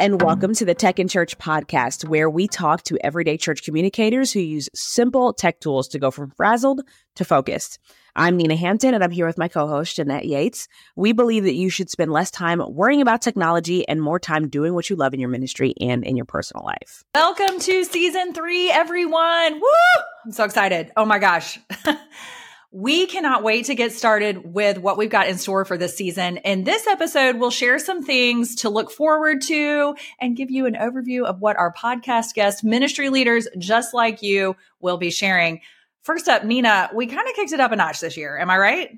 And welcome to the Tech in Church podcast, where we talk to everyday church communicators who use simple tech tools to go from frazzled to focused. I'm Nina Hampton, and I'm here with my co host, Jeanette Yates. We believe that you should spend less time worrying about technology and more time doing what you love in your ministry and in your personal life. Welcome to season three, everyone. Woo! I'm so excited. Oh my gosh. We cannot wait to get started with what we've got in store for this season. In this episode, we'll share some things to look forward to and give you an overview of what our podcast guests, ministry leaders just like you, will be sharing. First up, Nina, we kind of kicked it up a notch this year. Am I right?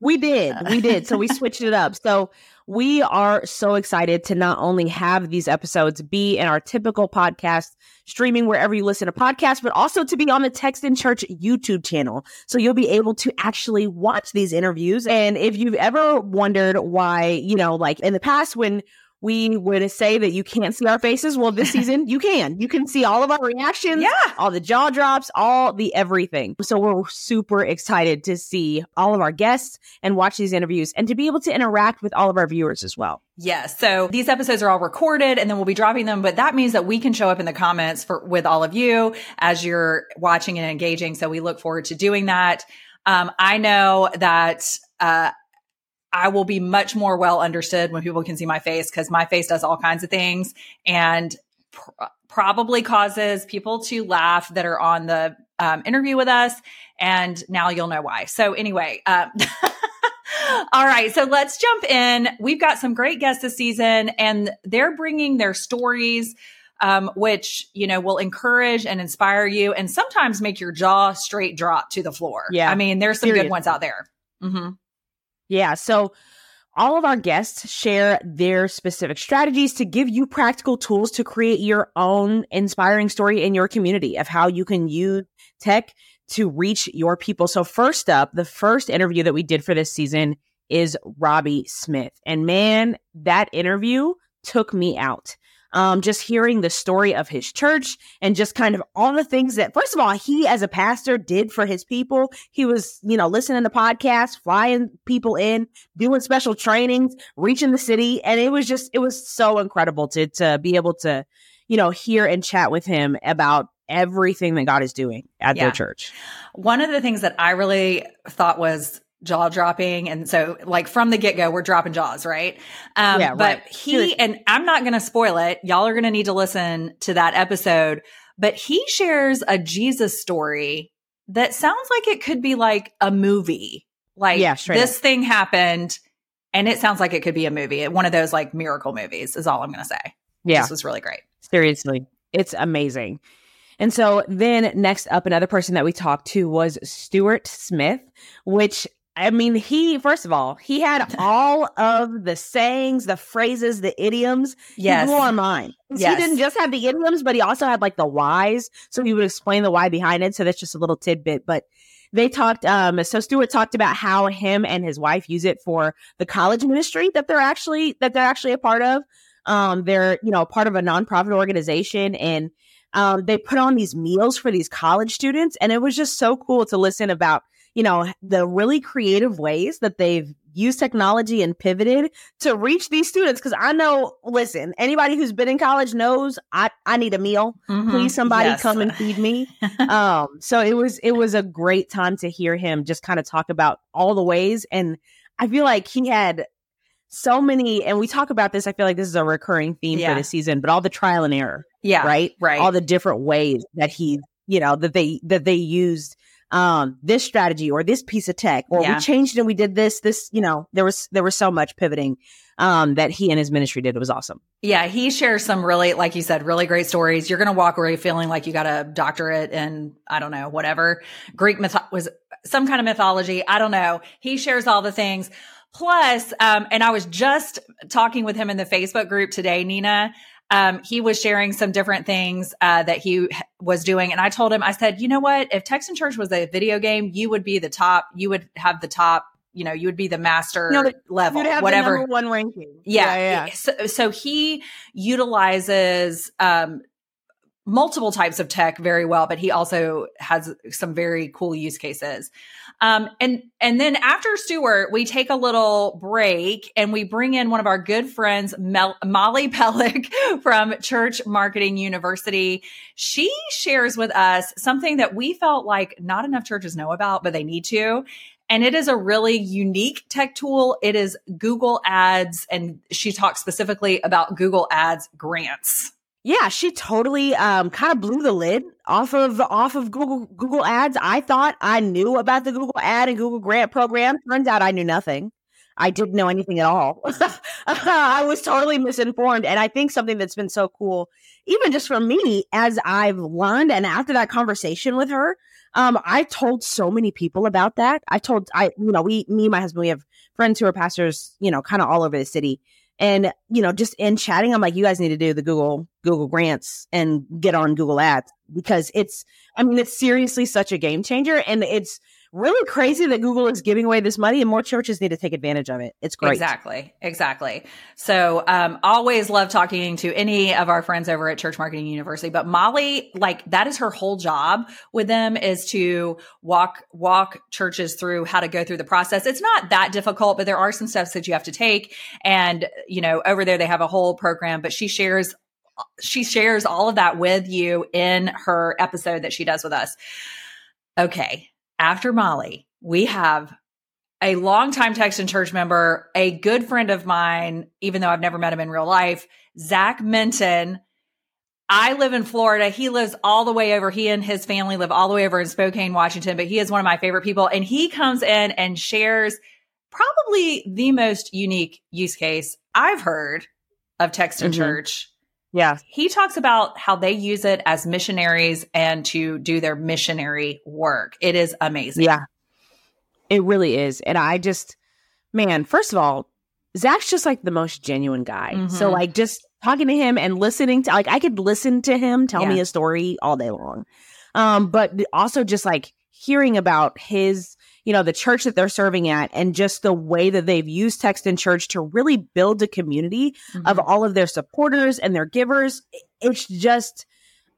We did. We did. So we switched it up. So we are so excited to not only have these episodes be in our typical podcast streaming wherever you listen to podcasts, but also to be on the Text in Church YouTube channel. So you'll be able to actually watch these interviews. And if you've ever wondered why, you know, like in the past when we would say that you can't see our faces. Well, this season you can. You can see all of our reactions, yeah. all the jaw drops, all the everything. So we're super excited to see all of our guests and watch these interviews and to be able to interact with all of our viewers as well. Yes. So these episodes are all recorded and then we'll be dropping them, but that means that we can show up in the comments for with all of you as you're watching and engaging. So we look forward to doing that. Um, I know that uh, I will be much more well understood when people can see my face because my face does all kinds of things and pr- probably causes people to laugh that are on the um, interview with us. And now you'll know why. So, anyway, um, all right. So, let's jump in. We've got some great guests this season, and they're bringing their stories. Um, which you know will encourage and inspire you, and sometimes make your jaw straight drop to the floor. Yeah, I mean, there's some Seriously. good ones out there. Mm-hmm. Yeah. So all of our guests share their specific strategies to give you practical tools to create your own inspiring story in your community of how you can use tech to reach your people. So, first up, the first interview that we did for this season is Robbey Smith. And man, that interview took me out um, just hearing the story of his church and just kind of all the things that, first of all, he as a pastor did for his people. He was, you know, listening to podcasts, flying people in, doing special trainings, reaching the city. And it was just, it was so incredible to, to be able to, you know, hear and chat with him about everything that God is doing at Yeah. their church. One of the things that I really thought was jaw dropping. And so like from the get go, we're dropping jaws, right? Um, Yeah, but right. he, and I'm not going to spoil it. Y'all are going to need to listen to that episode, but he shares a Jesus story that sounds like it could be like a movie. Like Yeah, this thing happened and it sounds like it could be a movie. One of those like miracle movies is all I'm going to say. Yeah. This was really great. Seriously, it's amazing. And so then next up, another person that we talked to was Stuart Smith, which I mean, he, first of all, he had all of the sayings, the phrases, the idioms. Yes. He blew our mind. Yes. He didn't just have the idioms, but he also had like the whys. So he would explain the why behind it. So that's just a little tidbit. But they talked, um, so Stuart talked about how him and his wife use it for the college ministry that they're actually, that they're actually a part of. Um, they're, you know, part of a nonprofit organization and um, they put on these meals for these college students. And it was just so cool to listen about, you know, the really creative ways that they've used technology and pivoted to reach these students. Cause I know, listen, anybody who's been in college knows I, I need a meal. Mhm. Please somebody Yes. come and feed me. um, so it was, it was a great time to hear him just kind of talk about all the ways. And I feel like he had so many, and we talk about this. I feel like this is a recurring theme Yeah. for the season, but all the trial and error yeah. right? Right. All the different ways that he, you know, that they that they used um this strategy or this piece of tech or Yeah. we changed and we did this this you know there was there was so much pivoting um that he and his ministry did it was awesome Yeah, he shares some really, like you said, really great stories. You're going to walk away feeling like you got a doctorate in, I don't know, whatever Greek myth was some kind of mythology. I don't know. He shares all the things. Plus, um, and I was just talking with him in the Facebook group today, Nina. Um, he was sharing some different things uh, that he was doing, and I told him, I said, you know what? If Text in Church was a video game, you would be the top. You would have the top. You know, you would be the master You know, the- level, You'd have the whatever number one ranking yeah, yeah, So, so he utilizes um, multiple types of tech very well, but he also has some very cool use cases. Um, and and then after Stuart, we take a little break and we bring in one of our good friends, Mel- Molly Pelic from Church Marketing University. She shares with us something that we felt like not enough churches know about, but they need to. And it is a really unique tech tool. It is Google Ads, and she talks specifically about Google Ads grants. Yeah, she totally um, kind of blew the lid off of off of Google Google Ads. I thought I knew about the Google Ad and Google Grant program. Turns out I knew nothing. I didn't know anything at all. I was totally misinformed. And I think something that's been so cool, even just for me, as I've learned, and after that conversation with her, um, I told so many people about that. I told I, you know, we, me my husband, we have friends who are pastors, you know, kind of all over the city. And, you know, just in chatting, I'm like, you guys need to do the Google, Google grants and get on Google ads because it's, I mean, it's seriously such a game changer. And it's, really crazy that Google is giving away this money and more churches need to take advantage of it. It's great. Exactly. Exactly. So, um, always love talking to any of our friends over at Church Marketing University, but Molly, like that is her whole job with them is to walk, walk churches through how to go through the process. It's not that difficult, but there are some steps that you have to take. And, you know, over there, they have a whole program, but she shares she shares all of that with you in her episode that she does with us. Okay after Molly, we have a longtime Text in Church member, a good friend of mine, even though I've never met him in real life, Zach Minton. I live in Florida. He lives all the way over. He and his family live all the way over in Spokane, Washington, but he is one of my favorite people. And he comes in and shares probably the most unique use case I've heard of text and mm-hmm. church yeah. He talks about how they use it as missionaries and to do their missionary work. It is amazing. Yeah. It really is. And I just, man, first of all, Zach's just like the most genuine guy. Mm-hmm. So, like, just talking to him and listening to, like, I could listen to him tell yeah. me a story all day long. Um, but also just like hearing about his you know, the church that they're serving at and just the way that they've used text in church to really build a community mm-hmm. of all of their supporters and their givers. It's just,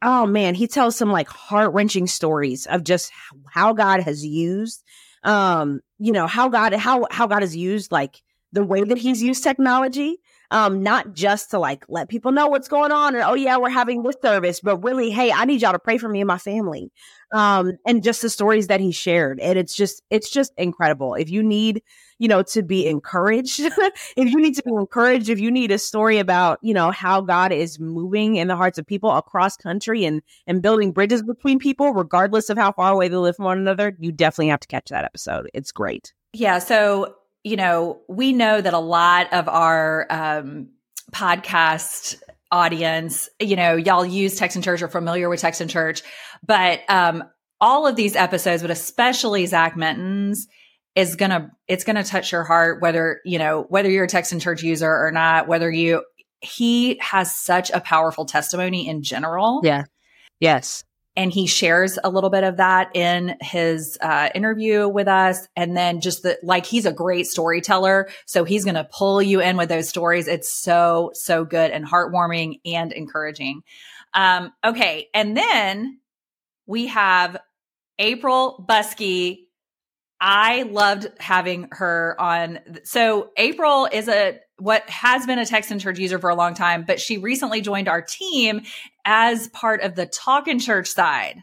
oh man, he tells some like heart wrenching stories of just how God has used, um, you know, how God, how, how God has used like the way that he's used technology um, not just to like let people know what's going on and oh yeah, we're having this service, but really, hey, I need y'all to pray for me and my family. Um, and just the stories that he shared. And it's just, it's just incredible. If you need, you know, to be encouraged, if you need to be encouraged, if you need a story about, you know, how God is moving in the hearts of people across country and and building bridges between people, regardless of how far away they live from one another, you definitely have to catch that episode. It's great. Yeah. So you know, we know that a lot of our um, podcast audience, you know, y'all use Text in Church or familiar with Text in Church, but um, all of these episodes, but especially Zach Minton's, is gonna it's gonna touch your heart whether you know whether you're a Text in Church user or not, whether you he has such a powerful testimony in general. Yeah. Yes and he shares a little bit of that in his uh, interview with us. And then just the like he's a great storyteller. So he's going to pull you in with those stories. It's so so good and heartwarming and encouraging. Um, okay. And then we have april buskey. I loved having her on. So April is a what has been a Text in Church user for a long time, but she recently joined our team as part of the talk in church side.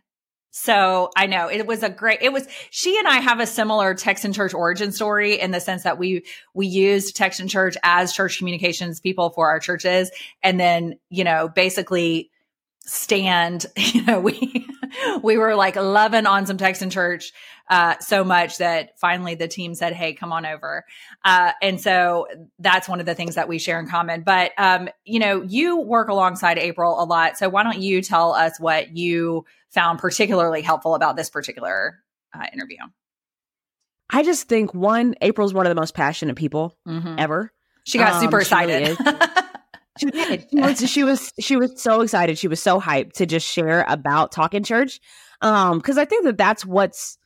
So I know it was a great, it was, she and I have a similar Text in Church origin story in the sense that we, we used Text in Church as church communications people for our churches. And then, you know, basically stand, you know, we, we were like loving on some Text in Church uh, so much that finally the team said, Hey, come on over. Uh, and so that's one of the things that we share in common. But, um, you know, you work alongside April a lot. So why don't you tell us what you found particularly helpful about this particular uh, interview? I just think one, April's one of the most passionate people mm-hmm. ever. She got um, super excited. She, really she did. She was, she was she was so excited. She was so hyped to just share about Talk in Church. Um, because I think that that's what's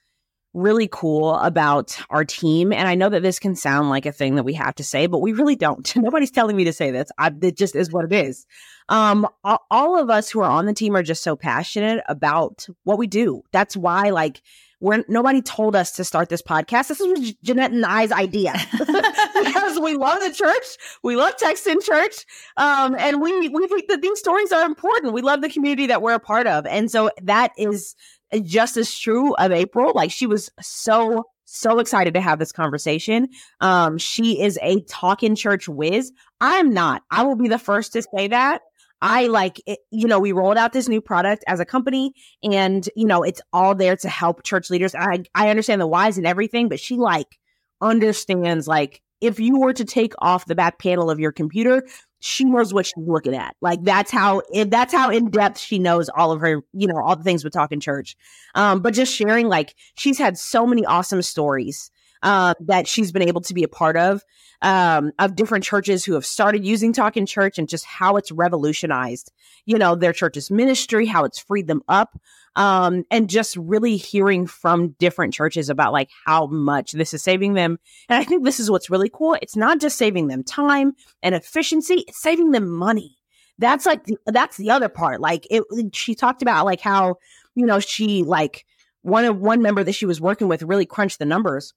really cool about our team. And I know that this can sound like a thing that we have to say, but we really don't. Nobody's telling me to say this. I, it just is what it is. Um, all, all of us who are on the team are just so passionate about what we do. That's why, like, we're nobody told us to start this podcast. This was Jeanette and I's idea because we love the church, we love Text in Church, um, and we we think that these stories are important. We love the community that we're a part of, and so that is just as true of April. Like she was so so excited to have this conversation. Um, she is a Talk in Church whiz. I'm not. I will be the first to say that. I like, it, you know, we rolled out this new product as a company and, you know, it's all there to help church leaders. I, I understand the whys and everything, but she like understands like if you were to take off the back panel of your computer, she knows what she's looking at. Like that's how if that's how in depth she knows all of her, you know, all the things with Talk in Church. Um, but just sharing like she's had so many awesome stories uh, that she's been able to be a part of um, of different churches who have started using Talk in Church and just how it's revolutionized, you know, their church's ministry, how it's freed them up, um, and just really hearing from different churches about like how much this is saving them. And I think this is what's really cool. It's not just saving them time and efficiency; it's saving them money. That's like the, that's the other part. Like it, she talked about like how you know she like one of one member that she was working with really crunched the numbers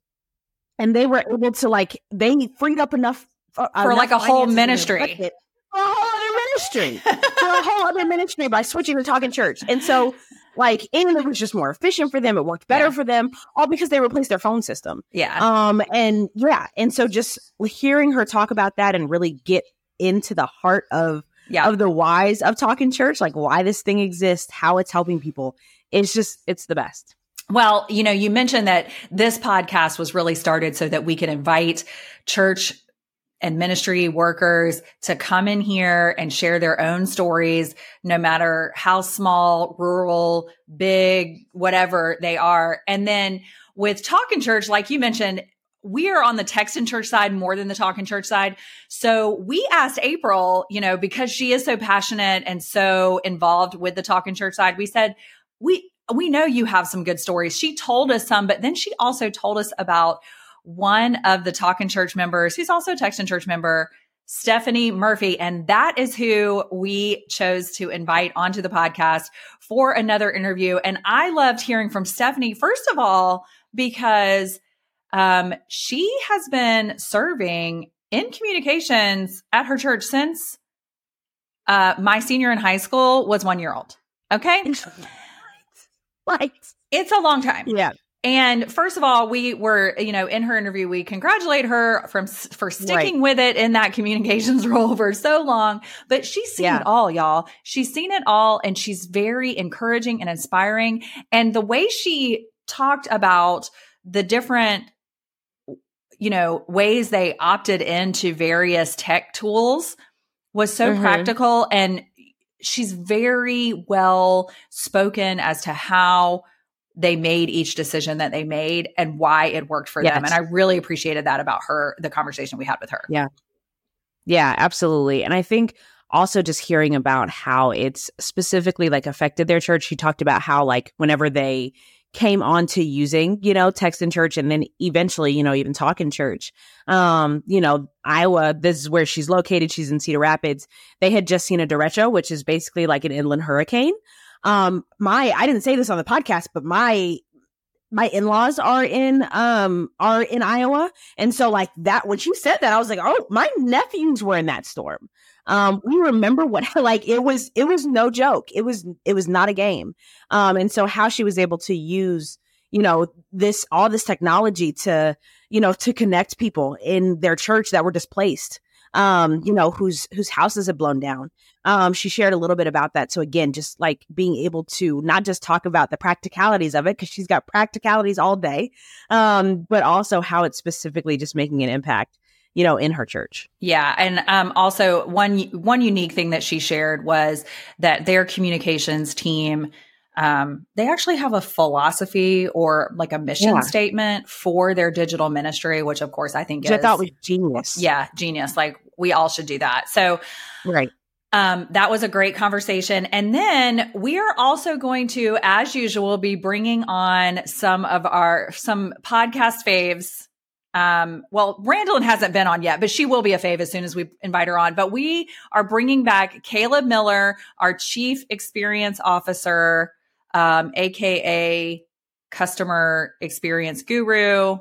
and they were able to like they freed up enough for, for enough like a whole ministry. For a whole other ministry, for a whole other ministry by switching to Talk in Church, and so like and it was just more efficient for them. It worked better yeah. for them, all because they replaced their phone system. Yeah. Um. And yeah, and so just hearing her talk about that and really get into the heart of yeah. of the whys of Talk in Church, like why this thing exists, how it's helping people. It's just it's the best. Well, you know, you mentioned that this podcast was really started so that we could invite church and ministry workers to come in here and share their own stories, no matter how small, rural, big, whatever they are. And then with Talk in Church, like you mentioned, we are on the Text in Church side more than the Talk in Church side. So we asked April, you know, because she is so passionate and so involved with the Talk in Church side, we said, we, we know you have some good stories. She told us some, but then she also told us about one of the Talk in Church members who's also a Text in Church member, Stephanie Murphy. And that is who we chose to invite onto the podcast for another interview. And I loved hearing from Stephanie, first of all, because um, she has been serving in communications at her church since uh, my senior in high school was one year old. Okay. like it's a long time. Yeah. And first of all, we were, you know, in her interview, we congratulate her from for sticking right. with it in that communications role for so long. But she's seen yeah. it all, y'all. She's seen it all, and she's very encouraging and inspiring. And the way she talked about the different, you know, ways they opted into various tech tools was so mm-hmm. practical and she's very well spoken as to how they made each decision that they made and why it worked for yes. them. And I really appreciated that about her, the conversation we had with her. Yeah. Yeah, absolutely. And I think also just hearing about how it's specifically like affected their church. She talked about how like whenever they came on to using, you know, text in church and then eventually, you know, even talk in church. Um, you know, Iowa, this is where she's located. She's in Cedar Rapids. They had just seen a derecho, which is basically like an inland hurricane. Um, my, I didn't say this on the podcast, but my, my in-laws are in, um, are in Iowa. And so like that, when she said that, I was like, oh, my nephews were in that storm um, we remember what like it was it was no joke. It was it was not a game. Um, and so how she was able to use you know this all this technology to you know to connect people in their church that were displaced um you know whose whose houses had blown down. Um she shared a little bit about that. So again just like being able to not just talk about the practicalities of it because she's got practicalities all day um but also how it's specifically just making an impact you know, in her church. Yeah. And um, also one one unique thing that she shared was that their communications team um, they actually have a philosophy or like a mission yeah. statement for their digital ministry, which of course I think is, I thought was genius. Yeah, genius. Like we all should do that. So right. Um, that was a great conversation. And then we are also going to, as usual, be bringing on some of our, some podcast faves. Um, well, Randolyn hasn't been on yet, but she will be a fave as soon as we invite her on. But we are bringing back Caleb Miller, our chief experience officer, um, AKA customer experience guru,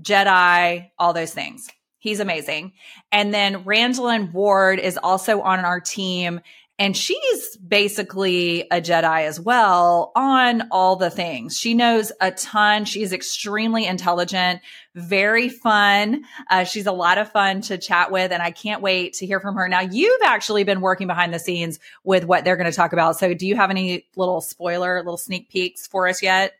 Jedi, all those things. He's amazing. And then Randolyn Ward is also on our team. And she's basically a Jedi as well on all the things. She knows a ton. She's extremely intelligent, very fun. Uh, she's a lot of fun to chat with, and I can't wait to hear from her. Now, you've actually been working behind the scenes with what they're going to talk about. So, do you have any little spoiler, little sneak peeks for us yet?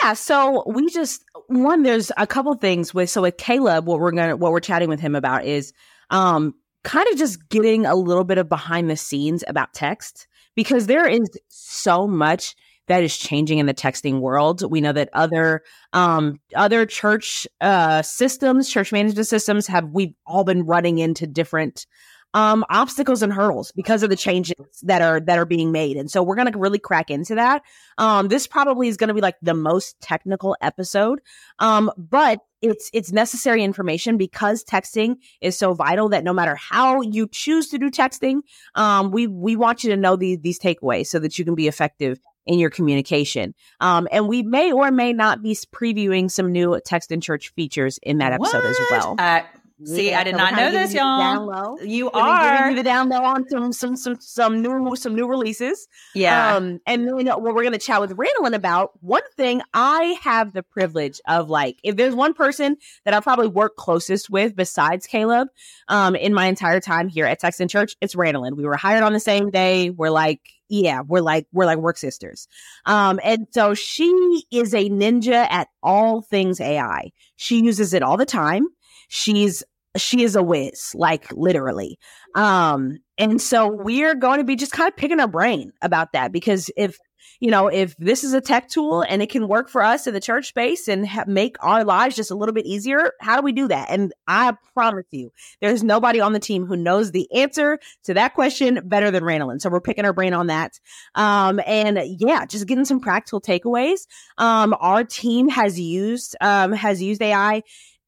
Yeah, so we just one there's a couple things with so with Caleb what we're going to what we're chatting with him about is um kind of just getting a little bit of behind the scenes about text because there is so much that is changing in the texting world. We know that other um other church uh systems, church management systems have we've all been running into different um, obstacles and hurdles because of the changes that are that are being made. And so we're going to really crack into that. Um, this probably is going to be like the most technical episode, um, but it's it's necessary information because texting is so vital that no matter how you choose to do texting, um, we we want you to know these these takeaways so that you can be effective in your communication. Um, and we may or may not be previewing some new Text in Church features in that episode what? as well. Uh, See, I did so not know this, y'all. You are giving you the down low on some some some some new some new releases. Yeah. Um, and then what we're gonna chat with Randolyn about. One thing I have the privilege of like, if there's one person that I probably work closest with besides Caleb, um, in my entire time here at Text in Church, it's Randolyn. We were hired on the same day. We're like, yeah, we're like we're like work sisters. Um, and so she is a ninja at all things AI. She uses it all the time. She's she is a whiz, like literally. Um, and so we're going to be just kind of picking our brain about that because if you know if this is a tech tool and it can work for us in the church space and ha- make our lives just a little bit easier, how do we do that? And I promise you, there's nobody on the team who knows the answer to that question better than Randolyn. So we're picking our brain on that. Um, and yeah, just getting some practical takeaways. Um, our team has used um, has used AI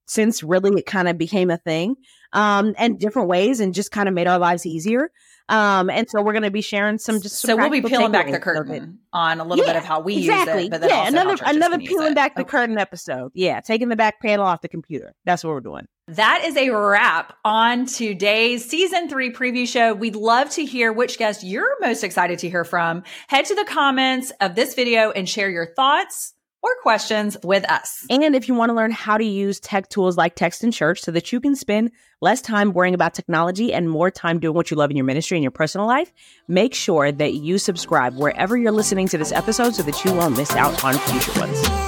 since really it kind of became a thing um, and different ways and just kind of made our lives easier. Um, and so we're going to be sharing some just some so we'll be peeling back the curtain on a little yeah, bit of how we exactly. use it, but then yeah, another another peeling back the okay. curtain episode. Yeah, taking the back panel off the computer. That's what we're doing. That is a wrap on today's season three preview show. We'd love to hear which guest you're most excited to hear from. Head to the comments of this video and share your thoughts or questions with us. And if you want to learn how to use tech tools like Text in Church so that you can spend less time worrying about technology and more time doing what you love in your ministry and your personal life, make sure that you subscribe wherever you're listening to this episode so that you won't miss out on future ones.